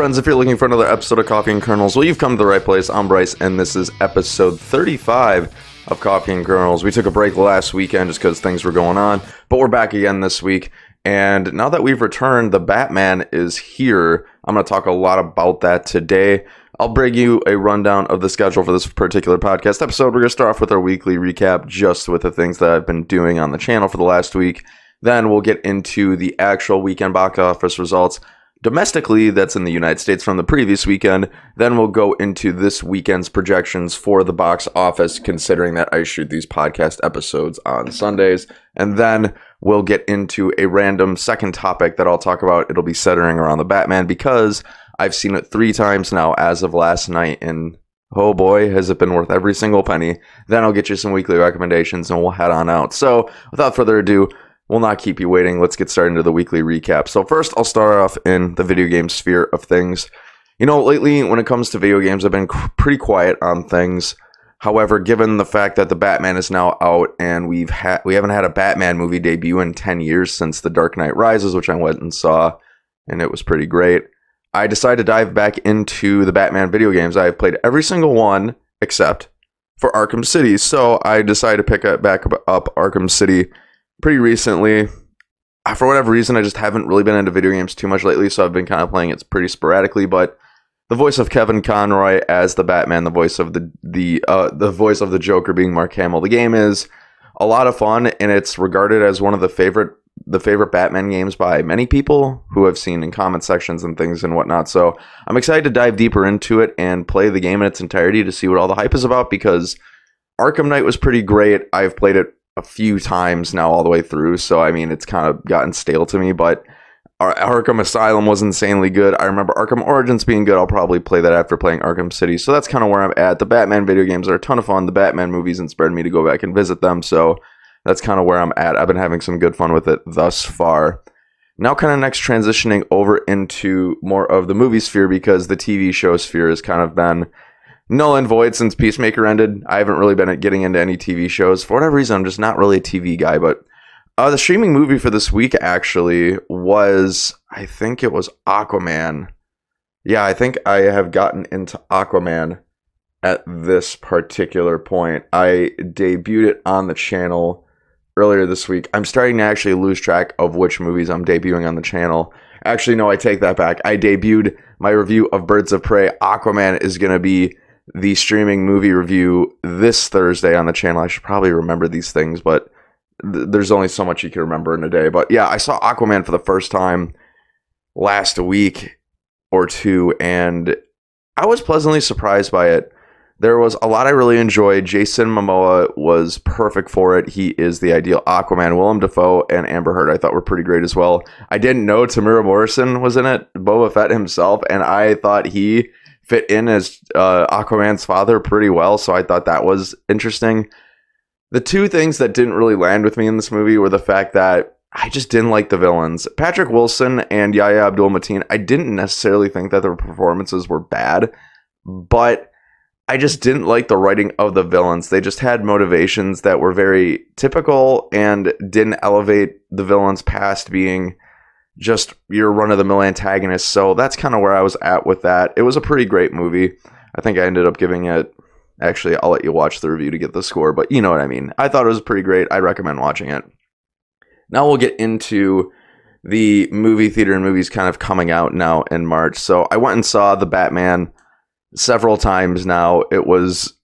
friends. If you're looking for another episode of Coffee and Kernels, well, you've come to the right place. I'm Bryce, and this is episode 35 of Coffee and Kernels. We took a break last weekend just because things were going on, but we're back again this week. And now that we've returned, the Batman is here. I'm going to talk a lot about that today. I'll bring you a rundown of the schedule for this particular podcast episode. We're going to start off with our weekly recap, just with the things that I've been doing on the channel for the last week. Then we'll get into the actual weekend box office results domestically that's in the United States from the previous weekend. Then we'll go into this weekend's projections for the box office, considering that I shoot these podcast episodes on Sundays. And then we'll get into a random second topic that I'll talk about. It'll be centering around the Batman because I've seen it three times now as of last night. And oh boy, has it been worth every single penny. Then I'll get you some weekly recommendations and we'll head on out. So without further ado, we'll not keep you waiting. Let's get started into the weekly recap. So, first, I'll start off in the video game sphere of things. You know, lately, when it comes to video games, I've been pretty quiet on things. However, given the fact that the Batman is now out and we've had we haven't had a Batman movie debut in 10 years since The Dark Knight Rises, which I went and saw and it was pretty great. I decided to dive back into the Batman video games. I have played every single one except for Arkham City. So, I decided to pick up back up Arkham City pretty recently. Uh, for whatever reason, I just haven't really been into video games too much lately, so I've been kind of playing it pretty sporadically. But the voice of Kevin Conroy as the Batman, the voice of the the uh, the voice of the Joker being Mark Hamill. The game is a lot of fun, and it's regarded as one of the favorite the favorite Batman games by many people who have seen in comment sections and things and whatnot. So I'm excited to dive deeper into it and play the game in its entirety to see what all the hype is about because Arkham Knight was pretty great. I've played it a few times now all the way through. So I mean, it's kind of gotten stale to me. But Arkham Asylum was insanely good. I remember Arkham Origins being good. I'll probably play that after playing Arkham City. So that's kind of where I'm at. The Batman video games are a ton of fun. The Batman movies inspired me to go back and visit them. So that's kind of where I'm at. I've been having some good fun with it thus far. Now, kind of next transitioning over into more of the movie sphere because the TV show sphere has kind of been null and void since Peacemaker ended. I haven't really been getting into any TV shows. For whatever reason, I'm just not really a TV guy. But uh, the streaming movie for this week actually was, I think it was Aquaman. Yeah, I think I have gotten into Aquaman at this particular point. I debuted it on the channel earlier this week. I'm starting to actually lose track of which movies I'm debuting on the channel. Actually, no, I take that back. I debuted my review of Birds of Prey. Aquaman is going to be the streaming movie review this Thursday on the channel. I should probably remember these things, but th- there's only so much you can remember in a day. But yeah, I saw Aquaman for the first time last week or two, and I was pleasantly surprised by it. There was a lot I really enjoyed. Jason Momoa was perfect for it. He is the ideal Aquaman. Willem Dafoe and Amber Heard I thought were pretty great as well. I didn't know Temuera Morrison was in it, Boba Fett himself, and I thought he fit in as uh, Aquaman's father pretty well. So I thought that was interesting. The two things that didn't really land with me in this movie were the fact that I just didn't like the villains. Patrick Wilson and Yahya Abdul Mateen, I didn't necessarily think that their performances were bad, but I just didn't like the writing of the villains. They just had motivations that were very typical and didn't elevate the villains past being just your run of the mill antagonist. So that's kind of where I was at with that. It was a pretty great movie. I think I ended up giving it. Actually, I'll let you watch the review to get the score, but you know what I mean. I thought it was pretty great. I recommend watching it. Now we'll get into the movie theater and movies kind of coming out now in March. So I went and saw The Batman several times now. It was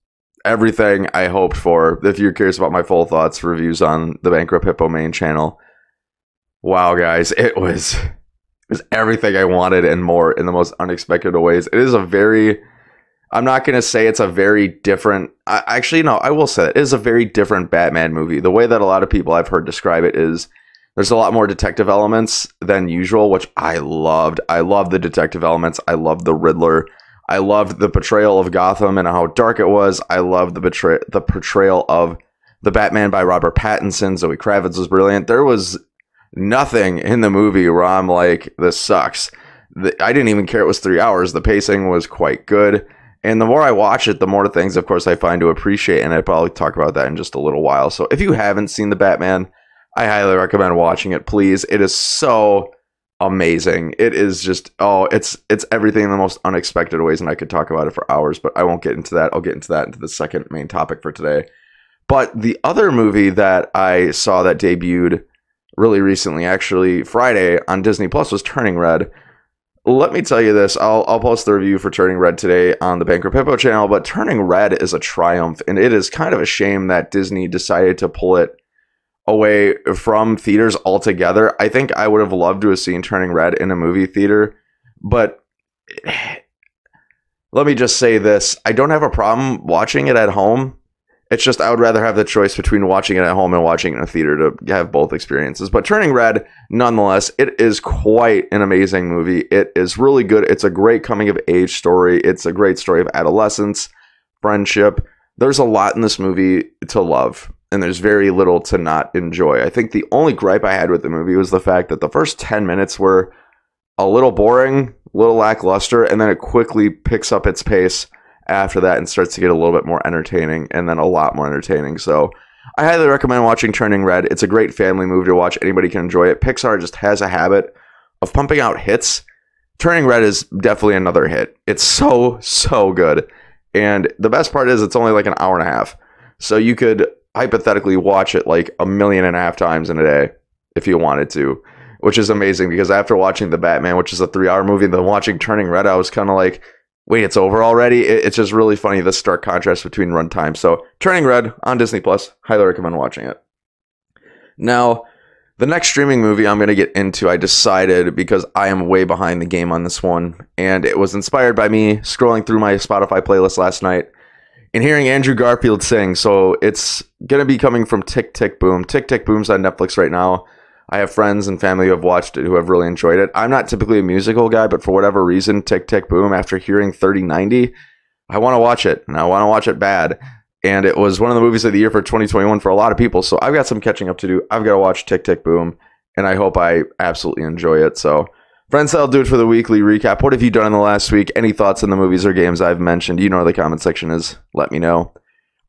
everything I hoped for. If you're curious about my full thoughts, reviews on the Bankrupt Hippo main channel wow, guys, it was it was everything I wanted and more in the most unexpected ways. It is a very I'm not going to say it's a very different. I, actually, no, I will say it is a very different Batman movie. The way that a lot of people I've heard describe it is there's a lot more detective elements than usual, which I loved. I love the detective elements. I love the Riddler. I loved the portrayal of Gotham and how dark it was. I loved the betray- the portrayal of the Batman by Robert Pattinson. Zoe Kravitz was brilliant. There was nothing in the movie where I'm like, this sucks. I didn't even care it was three hours. The pacing was quite good. And the more I watch it, the more things, of course, I find to appreciate. And I probably talk about that in just a little while. So if you haven't seen The Batman, I highly recommend watching it, please. It is so amazing. It is just oh, it's it's everything in the most unexpected ways, and I could talk about it for hours, but I won't get into that. I'll get into that into the second main topic for today. But the other movie that I saw that debuted really recently, actually Friday on Disney Plus, was Turning Red. Let me tell you this. I'll, I'll post the review for Turning Red today on the Bankrupt Hippo channel, but Turning Red is a triumph, and it is kind of a shame that Disney decided to pull it away from theaters altogether. I think I would have loved to have seen Turning Red in a movie theater, but let me just say this I don't have a problem watching it at home. It's just I would rather have the choice between watching it at home and watching it in a theater to have both experiences. But Turning Red, nonetheless, it is quite an amazing movie. It is really good. It's a great coming of age story. It's a great story of adolescence, friendship. There's a lot in this movie to love and there's very little to not enjoy. I think the only gripe I had with the movie was the fact that the first 10 minutes were a little boring, a little lackluster, and then it quickly picks up its pace after that and starts to get a little bit more entertaining and then a lot more entertaining. So I highly recommend watching Turning Red. It's a great family movie to watch. Anybody can enjoy it. Pixar just has a habit of pumping out hits. Turning Red is definitely another hit. It's so, so good. And the best part is it's only like an hour and a half. So you could hypothetically watch it like a million and a half times in a day if you wanted to, which is amazing because after watching The Batman, which is a three hour movie, then watching Turning Red, I was kind of like, wait, it's over already? it's just really funny the stark contrast between runtime. So, Turning Red on Disney Plus, highly recommend watching it. Now, the next streaming movie I'm going to get into, I decided because I am way behind the game on this one, and it was inspired by me scrolling through my Spotify playlist last night and hearing Andrew Garfield sing. So it's going to be coming from Tick Tick Boom. Tick Tick Boom's on Netflix right now. I have friends and family who have watched it who have really enjoyed it. I'm not typically a musical guy, but for whatever reason, Tick Tick Boom, after hearing 3090, I want to watch it, and I want to watch it bad. And it was one of the movies of the year for 2021 for a lot of people. So I've got some catching up to do. I've got to watch Tick Tick Boom, and I hope I absolutely enjoy it. So Friends, that'll do it for the weekly recap. What have you done in the last week? Any thoughts on the movies or games I've mentioned? You know where the comment section is. Let me know.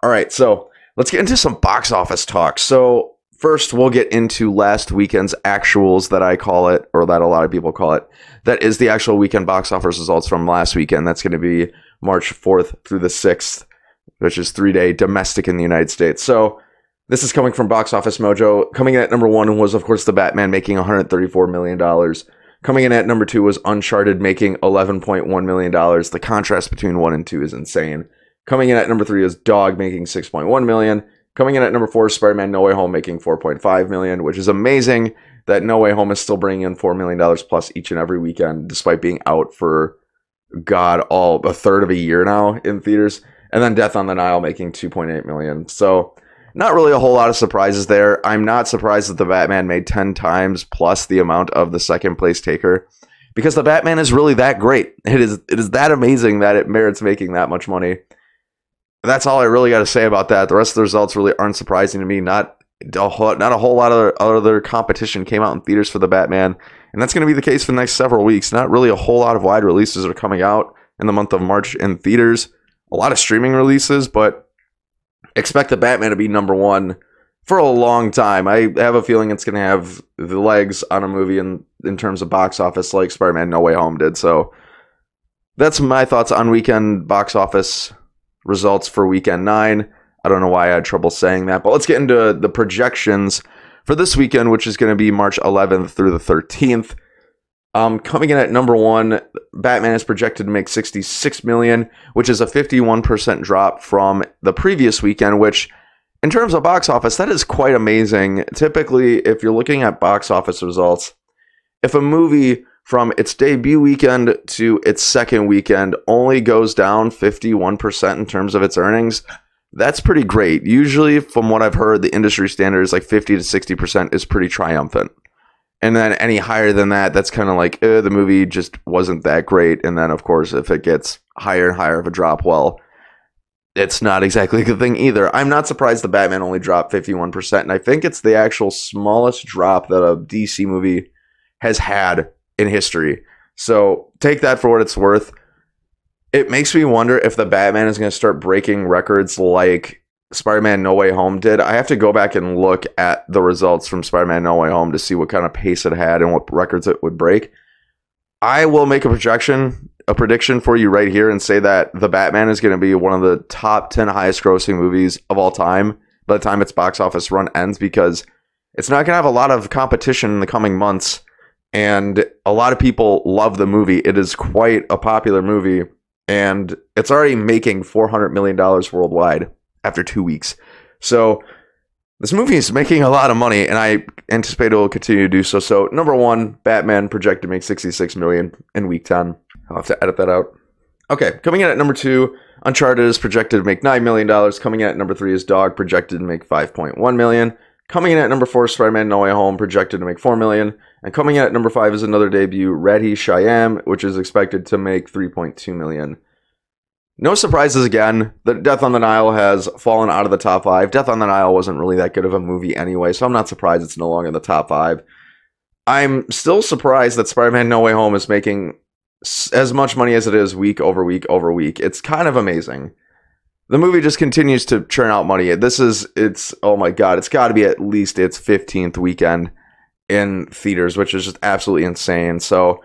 All right, so let's get into some box office talk. So, first, we'll get into last weekend's actuals that I call it, or that a lot of people call it. That is the actual weekend box office results from last weekend. That's going to be March 4th through the 6th, which is three day domestic in the United States. So, this is coming from Box Office Mojo. Coming in at number one was, of course, The Batman, making $134 million. Coming in at number two was Uncharted, making $11.1 million. The contrast between one and two is insane. Coming in at number three is Dog, making $6.1 million. Coming in at number four is Spider-Man No Way Home, making 4.5 million, which is amazing that No Way Home is still bringing in $4 million plus each and every weekend, despite being out for, God, all a third of a year now in theaters. And then Death on the Nile making 2.8 million. So not really a whole lot of surprises there. I'm not surprised that the Batman made 10 times plus the amount of the second place taker because the Batman is really that great. It is it is that amazing that it merits making that much money. That's all I really got to say about that. The rest of the results really aren't surprising to me. Not a whole, not a whole lot of other competition came out in theaters for the Batman, and that's going to be the case for the next several weeks. Not really a whole lot of wide releases are coming out in the month of March in theaters. A lot of streaming releases, but expect the Batman to be number one for a long time. I have a feeling it's going to have the legs on a movie in in terms of box office, like Spider-Man: No Way Home did. So that's my thoughts on weekend box office results for weekend nine. I don't know why I had trouble saying that, but let's get into the projections for this weekend, which is going to be March 11th through the 13th. Um, coming in at number one, Batman is projected to make 66 million, which is a 51% drop from the previous weekend, which in terms of box office, that is quite amazing. Typically, if you're looking at box office results, if a movie from its debut weekend to its second weekend only goes down 51% in terms of its earnings, that's pretty great. Usually, from what I've heard, the industry standard is like 50 to 60% is pretty triumphant. And then any higher than that that's kind of like eh, the movie just wasn't that great. And then of course if it gets higher and higher of a drop well it's not exactly a good thing either. I'm not surprised the batman only dropped 51% and i think it's the actual smallest drop that a dc movie has had in history so take that for what it's worth it makes me wonder if the batman is going to start breaking records like Spider-Man No Way Home did. I have to go back and look at the results from Spider-Man No Way Home to see what kind of pace it had and what records it would break. I will make a projection, a prediction for you right here and say that The Batman is going to be one of the top 10 highest grossing movies of all time by the time its box office run ends because it's not going to have a lot of competition in the coming months and a lot of people love the movie. It is quite a popular movie and it's already making 400 million dollars worldwide after 2 weeks. So this movie is making a lot of money and I anticipate it will continue to do so. So number 1, Batman projected to make 66 million in week 10. I'll have to edit that out. Okay, coming in at number 2, Uncharted is projected to make $9 million. Coming in at number 3 is Dog projected to make 5.1 million. Coming in at number 4 Spider-Man No Way Home projected to make 4 million. And coming in at number 5 is another debut, Radhe Shyam, which is expected to make 3.2 million. No surprises again. The Death on the Nile has fallen out of the top five. Death on the Nile wasn't really that good of a movie anyway, so I'm not surprised it's no longer in the top five. I'm still surprised that Spider Man No Way Home is making as much money as it is week over week over week. It's kind of amazing. The movie just continues to churn out money. This is, it's, oh my God, it's got to be at least its 15th weekend in theaters, which is just absolutely insane. So,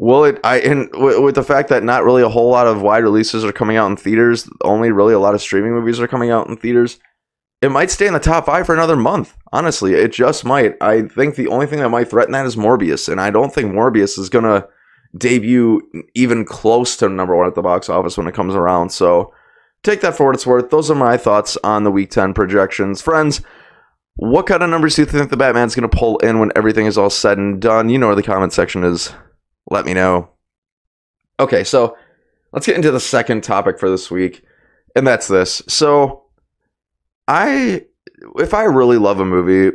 Will it? I and with the fact that not really a whole lot of wide releases are coming out in theaters, only really a lot of streaming movies are coming out in theaters. It might stay in the top five for another month. Honestly, it just might. I think the only thing that might threaten that is Morbius, and I don't think Morbius is gonna debut even close to number one at the box office when it comes around. So take that for what it's worth. Those are my thoughts on the week 10 projections. Friends, what kind of numbers do you think the Batman's going to pull in when everything is all said and done? You know where the comment section is let me know. Okay, so let's get into the second topic for this week, and that's this. So, I, if I really love a movie,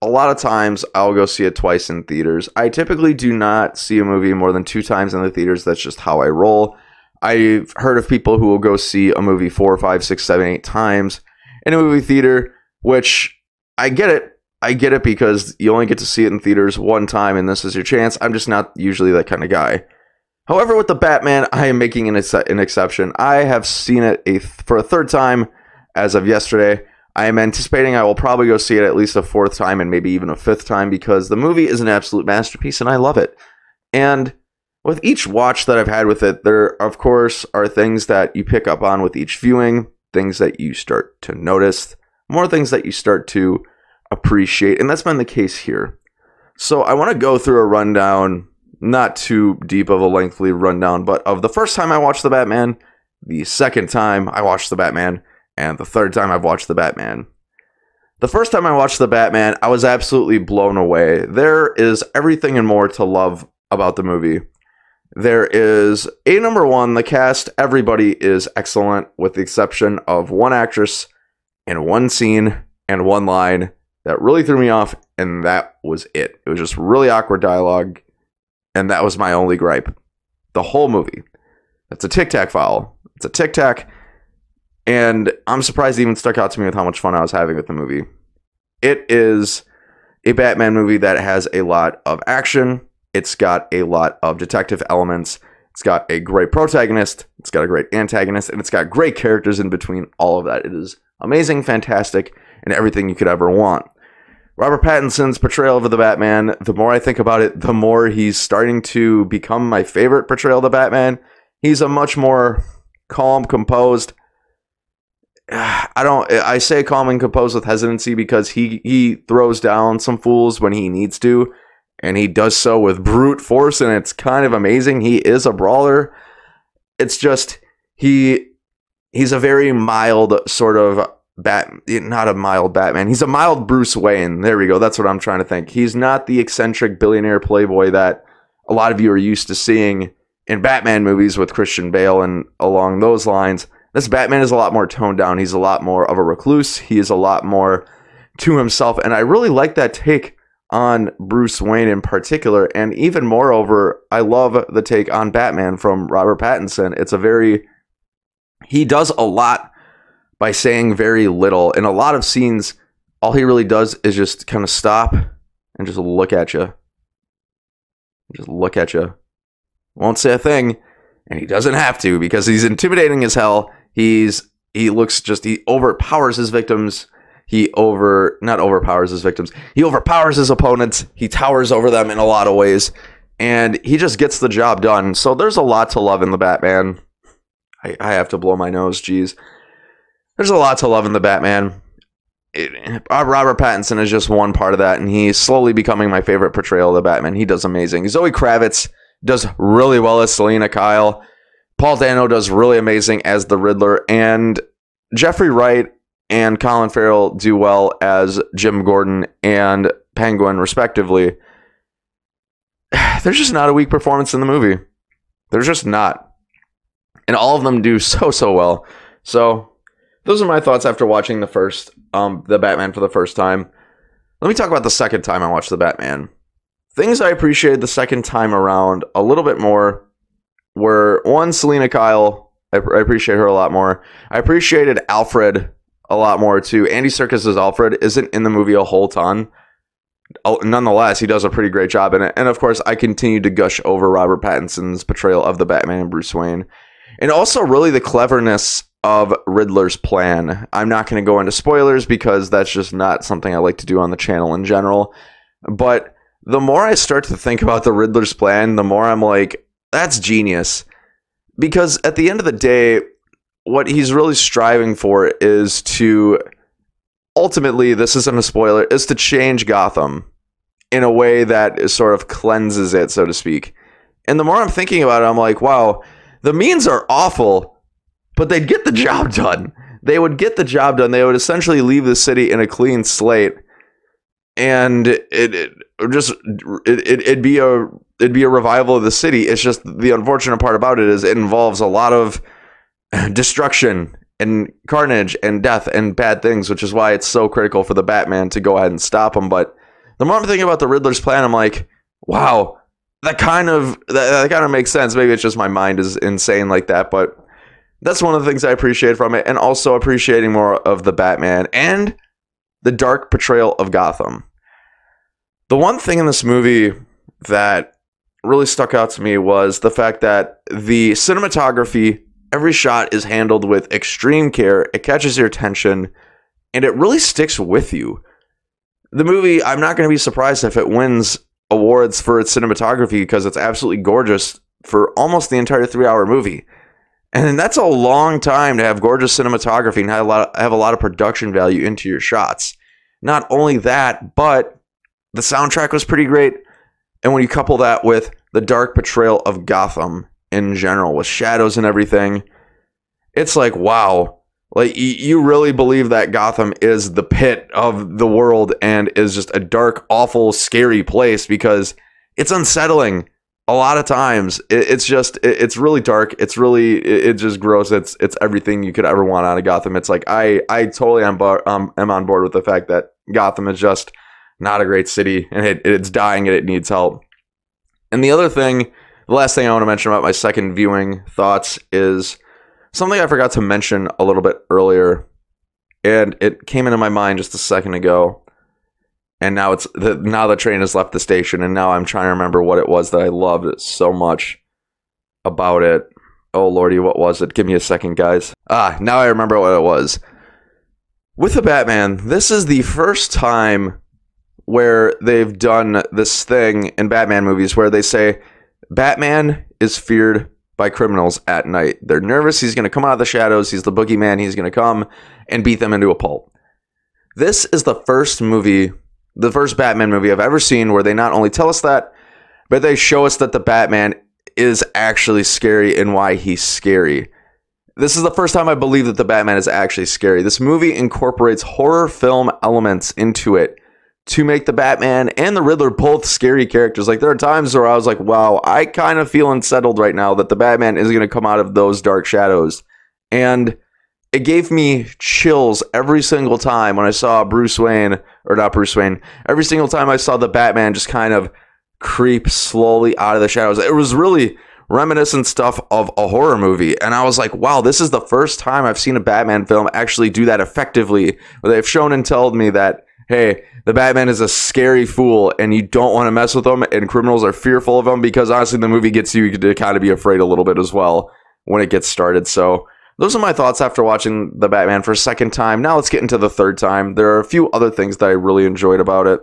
a lot of times I'll go see it twice in theaters. I typically do not see a movie more than two times in the theaters. That's just how I roll. I've heard of people who will go see a movie four, five, six, seven, eight times in a movie theater, which I get it. I get it because you only get to see it in theaters one time and this is your chance. I'm just not usually that kind of guy. However, with the Batman, I am making an, ex- an exception. I have seen it a th- for a third time as of yesterday. I am anticipating I will probably go see it at least a fourth time and maybe even a fifth time because the movie is an absolute masterpiece and I love it. And with each watch that I've had with it, there, of course, are things that you pick up on with each viewing, things that you start to notice, more things that you start to appreciate, and that's been the case here. So I want to go through a rundown, not too deep of a lengthy rundown, but of the first time I watched the Batman, the second time I watched the Batman, and the third time I've watched the Batman. The first time I watched the Batman, I was absolutely blown away. There is everything and more to love about the movie. There is a number one, the cast, everybody is excellent, with the exception of one actress and one scene and one line that really threw me off, and that was it. It was just really awkward dialogue, and that was my only gripe. The whole movie. It's a tic tac file. It's a tic tac, and I'm surprised it even stuck out to me with how much fun I was having with the movie. It is a Batman movie that has a lot of action. It's got a lot of detective elements. It's got a great protagonist. It's got a great antagonist, and it's got great characters in between all of that. It is amazing, fantastic, and everything you could ever want. Robert Pattinson's portrayal of the Batman, the more I think about it, the more he's starting to become my favorite portrayal of the Batman. He's a much more calm, composed. I don't I say calm and composed with hesitancy because he he throws down some fools when he needs to and he does so with brute force and it's kind of amazing. He is a brawler. It's just he he's a very mild sort of Bat, not a mild Batman. He's a mild Bruce Wayne. There we go. That's what I'm trying to think. He's not the eccentric billionaire playboy that a lot of you are used to seeing in Batman movies with Christian Bale and along those lines. This Batman is a lot more toned down. He's a lot more of a recluse. He is a lot more to himself. And I really like that take on Bruce Wayne in particular. And even moreover, I love the take on Batman from Robert Pattinson. It's a very, he does a lot by saying very little. In a lot of scenes, all he really does is just kind of stop and just look at you. Just look at you. Won't say a thing. And he doesn't have to because he's intimidating as hell. He's he looks just he overpowers his victims. He over not overpowers his victims. He overpowers his opponents. He towers over them in a lot of ways, and he just gets the job done. So there's a lot to love in the Batman. I, I have to blow my nose. Jeez, there's a lot to love in the Batman. It, uh, Robert Pattinson is just one part of that, and he's slowly becoming my favorite portrayal of the Batman. He does amazing. Zoe Kravitz does really well as Selina Kyle. Paul Dano does really amazing as the Riddler, and Jeffrey Wright and Colin Farrell do well as Jim Gordon and Penguin, respectively. There's just not a weak performance in the movie. There's just not. And all of them do so, so well. So, those are my thoughts after watching the first, um, the Batman for the first time. Let me talk about the second time I watched the Batman. Things I appreciated the second time around a little bit more were one, Selina Kyle. I, I appreciate her a lot more. I appreciated Alfred a lot more too. Andy Serkis's Alfred isn't in the movie a whole ton. Oh, nonetheless, he does a pretty great job in it. And of course, I continue to gush over Robert Pattinson's portrayal of the Batman and Bruce Wayne. And also, really, the cleverness of Riddler's plan. I'm not going to go into spoilers because that's just not something I like to do on the channel in general. But the more I start to think about the Riddler's plan, the more I'm like, that's genius. Because at the end of the day, what he's really striving for is to ultimately, this isn't a spoiler, is to change Gotham in a way that sort of cleanses it, so to speak. And the more I'm thinking about it, I'm like, wow, the means are awful, but they'd get the job done. They would get the job done. They would essentially leave the city in a clean slate. And it, it just it, it'd be a it'd be a revival of the city. It's just the unfortunate part about it is it involves a lot of destruction and carnage and death and bad things, which is why it's so critical for the Batman to go ahead and stop him. But the more I'm thinking about the Riddler's plan, I'm like, wow, that kind of that, that kind of makes sense. Maybe it's just my mind is insane like that, but that's one of the things I appreciate from it, and also appreciating more of the Batman and the dark portrayal of Gotham. The one thing in this movie that really stuck out to me was the fact that the cinematography Every shot is handled with extreme care. It catches your attention and it really sticks with you. The movie, I'm not going to be surprised if it wins awards for its cinematography because it's absolutely gorgeous for almost the entire three hour movie. And that's a long time to have gorgeous cinematography and have a lot of, have a lot of production value into your shots. Not only that, but the soundtrack was pretty great. And when you couple that with the dark portrayal of Gotham in general with shadows and everything. It's like, wow. Like you really believe that Gotham is the pit of the world and is just a dark, awful, scary place because it's unsettling a lot of times. It's just it's really dark. It's really it's just gross. It's it's everything you could ever want out of Gotham. It's like I I totally am um, am on board with the fact that Gotham is just not a great city and it, it's dying and it needs help. And the other thing the last thing I want to mention about my second viewing thoughts is something I forgot to mention a little bit earlier, and it came into my mind just a second ago. And now it's the, now the train has left the station, and now I'm trying to remember what it was that I loved so much about it. Oh lordy, what was it? Give me a second, guys. Ah, now I remember what it was. With the Batman, this is the first time where they've done this thing in Batman movies where they say, Batman is feared by criminals at night. They're nervous. He's going to come out of the shadows. He's the boogeyman. He's going to come and beat them into a pulp. This is the first movie, the first Batman movie I've ever seen where they not only tell us that, but they show us that the Batman is actually scary and why he's scary. This is the first time I believe that the Batman is actually scary. This movie incorporates horror film elements into it to make the Batman and the Riddler both scary characters. Like there are times where I was like, wow, I kind of feel unsettled right now that the Batman is going to come out of those dark shadows. And it gave me chills every single time when I saw Bruce Wayne, or not Bruce Wayne, every single time I saw the Batman just kind of creep slowly out of the shadows. It was really reminiscent stuff of a horror movie. And I was like, wow, this is the first time I've seen a Batman film actually do that effectively. They've shown and told me that, hey, the Batman is a scary fool and you don't want to mess with him and criminals are fearful of him because honestly the movie gets you to kind of be afraid a little bit as well when it gets started. So those are my thoughts after watching the Batman for a second time. Now let's get into the third time. There are a few other things that I really enjoyed about it.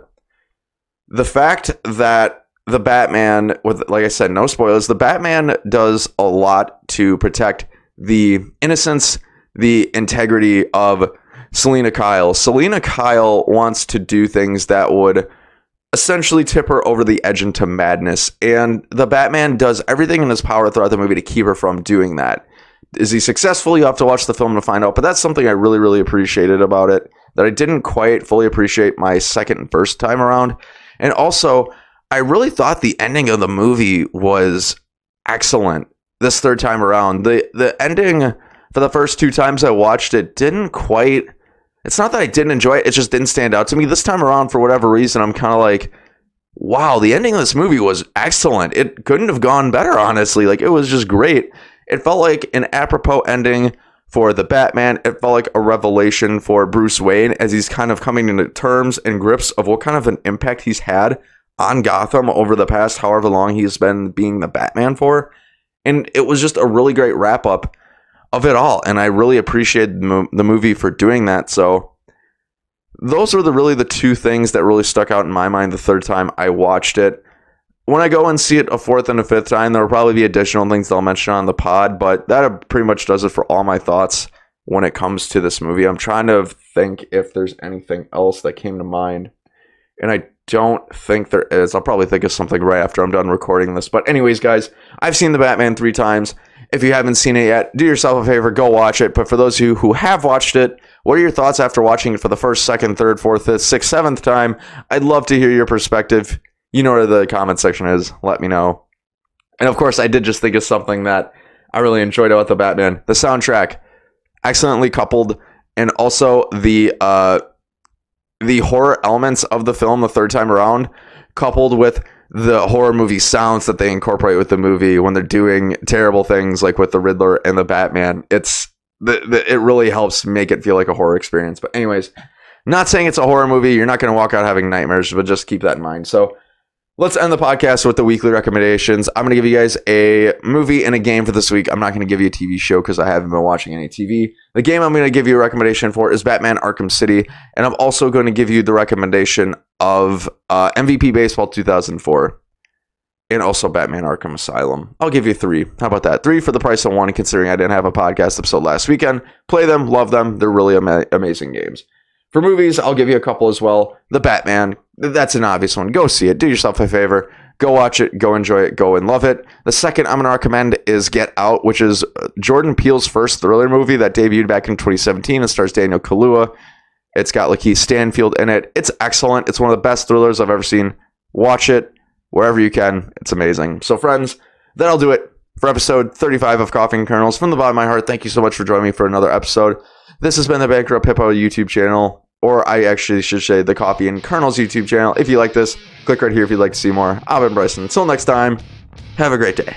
The fact that the Batman, with like I said, no spoilers, the Batman does a lot to protect the innocence, the integrity of Selina Kyle. Selina Kyle wants to do things that would essentially tip her over the edge into madness, and the Batman does everything in his power throughout the movie to keep her from doing that. Is he successful? You have to watch the film to find out. But that's something I really, really appreciated about it that I didn't quite fully appreciate my second and first time around. And also, I really thought the ending of the movie was excellent this third time around. The the ending for the first two times I watched it didn't quite it's not that I didn't enjoy it, it just didn't stand out to me. This time around, for whatever reason, I'm kind of like, wow, the ending of this movie was excellent. It couldn't have gone better, honestly. Like, it was just great. It felt like an apropos ending for the Batman. It felt like a revelation for Bruce Wayne as he's kind of coming into terms and grips of what kind of an impact he's had on Gotham over the past however long he's been being the Batman for. And it was just a really great wrap up of it all. And I really appreciate the movie for doing that. So those were the really the two things that really stuck out in my mind the third time I watched it. When I go and see it a fourth and a fifth time, there will probably be additional things that I'll mention on the pod, but that pretty much does it for all my thoughts when it comes to this movie. I'm trying to think if there's anything else that came to mind, and I don't think there is. I'll probably think of something right after I'm done recording this. But, anyways, guys, I've seen The Batman three times. If you haven't seen it yet, do yourself a favor, go watch it. But for those of you who have watched it, what are your thoughts after watching it for the first, second, third, fourth, fifth, sixth, seventh time? I'd love to hear your perspective. You know where the comment section is. Let me know. And of course, I did just think of something that I really enjoyed about the Batman. The soundtrack, excellently coupled, and also the uh, the horror elements of the film the third time around, coupled with the horror movie sounds that they incorporate with the movie when they're doing terrible things like with the Riddler and the Batman. It's the, the it really helps make it feel like a horror experience. But anyways, not saying it's a horror movie. You're not going to walk out having nightmares, but just keep that in mind. So let's end the podcast with the weekly recommendations. I'm going to give you guys a movie and a game for this week. I'm not going to give you a TV show because I haven't been watching any TV. The game I'm going to give you a recommendation for is Batman Arkham City. And I'm also going to give you the recommendation of uh, MVP Baseball 2004 and also Batman Arkham Asylum. I'll give you three. How about that? Three for the price of one, considering I didn't have a podcast episode last weekend. Play them, love them. They're really ama- amazing games. For movies, I'll give you a couple as well. The Batman, that's an obvious one. Go see it. Do yourself a favor. Go watch it. Go enjoy it. Go and love it. The second I'm going to recommend is Get Out, which is uh, Jordan Peele's first thriller movie that debuted back in 2017 and stars Daniel Kaluuya. It's got Lakeith Stanfield in it. It's excellent. It's one of the best thrillers I've ever seen. Watch it wherever you can. It's amazing. So, friends, that'll do it for episode 35 of Coffee and Kernels. From the bottom of my heart, thank you so much for joining me for another episode. This has been the Bankrupt Hippo YouTube channel, or I actually should say the Coffee and Kernels YouTube channel. If you like this, click right here if you'd like to see more. I've been Bryson. Until next time, have a great day.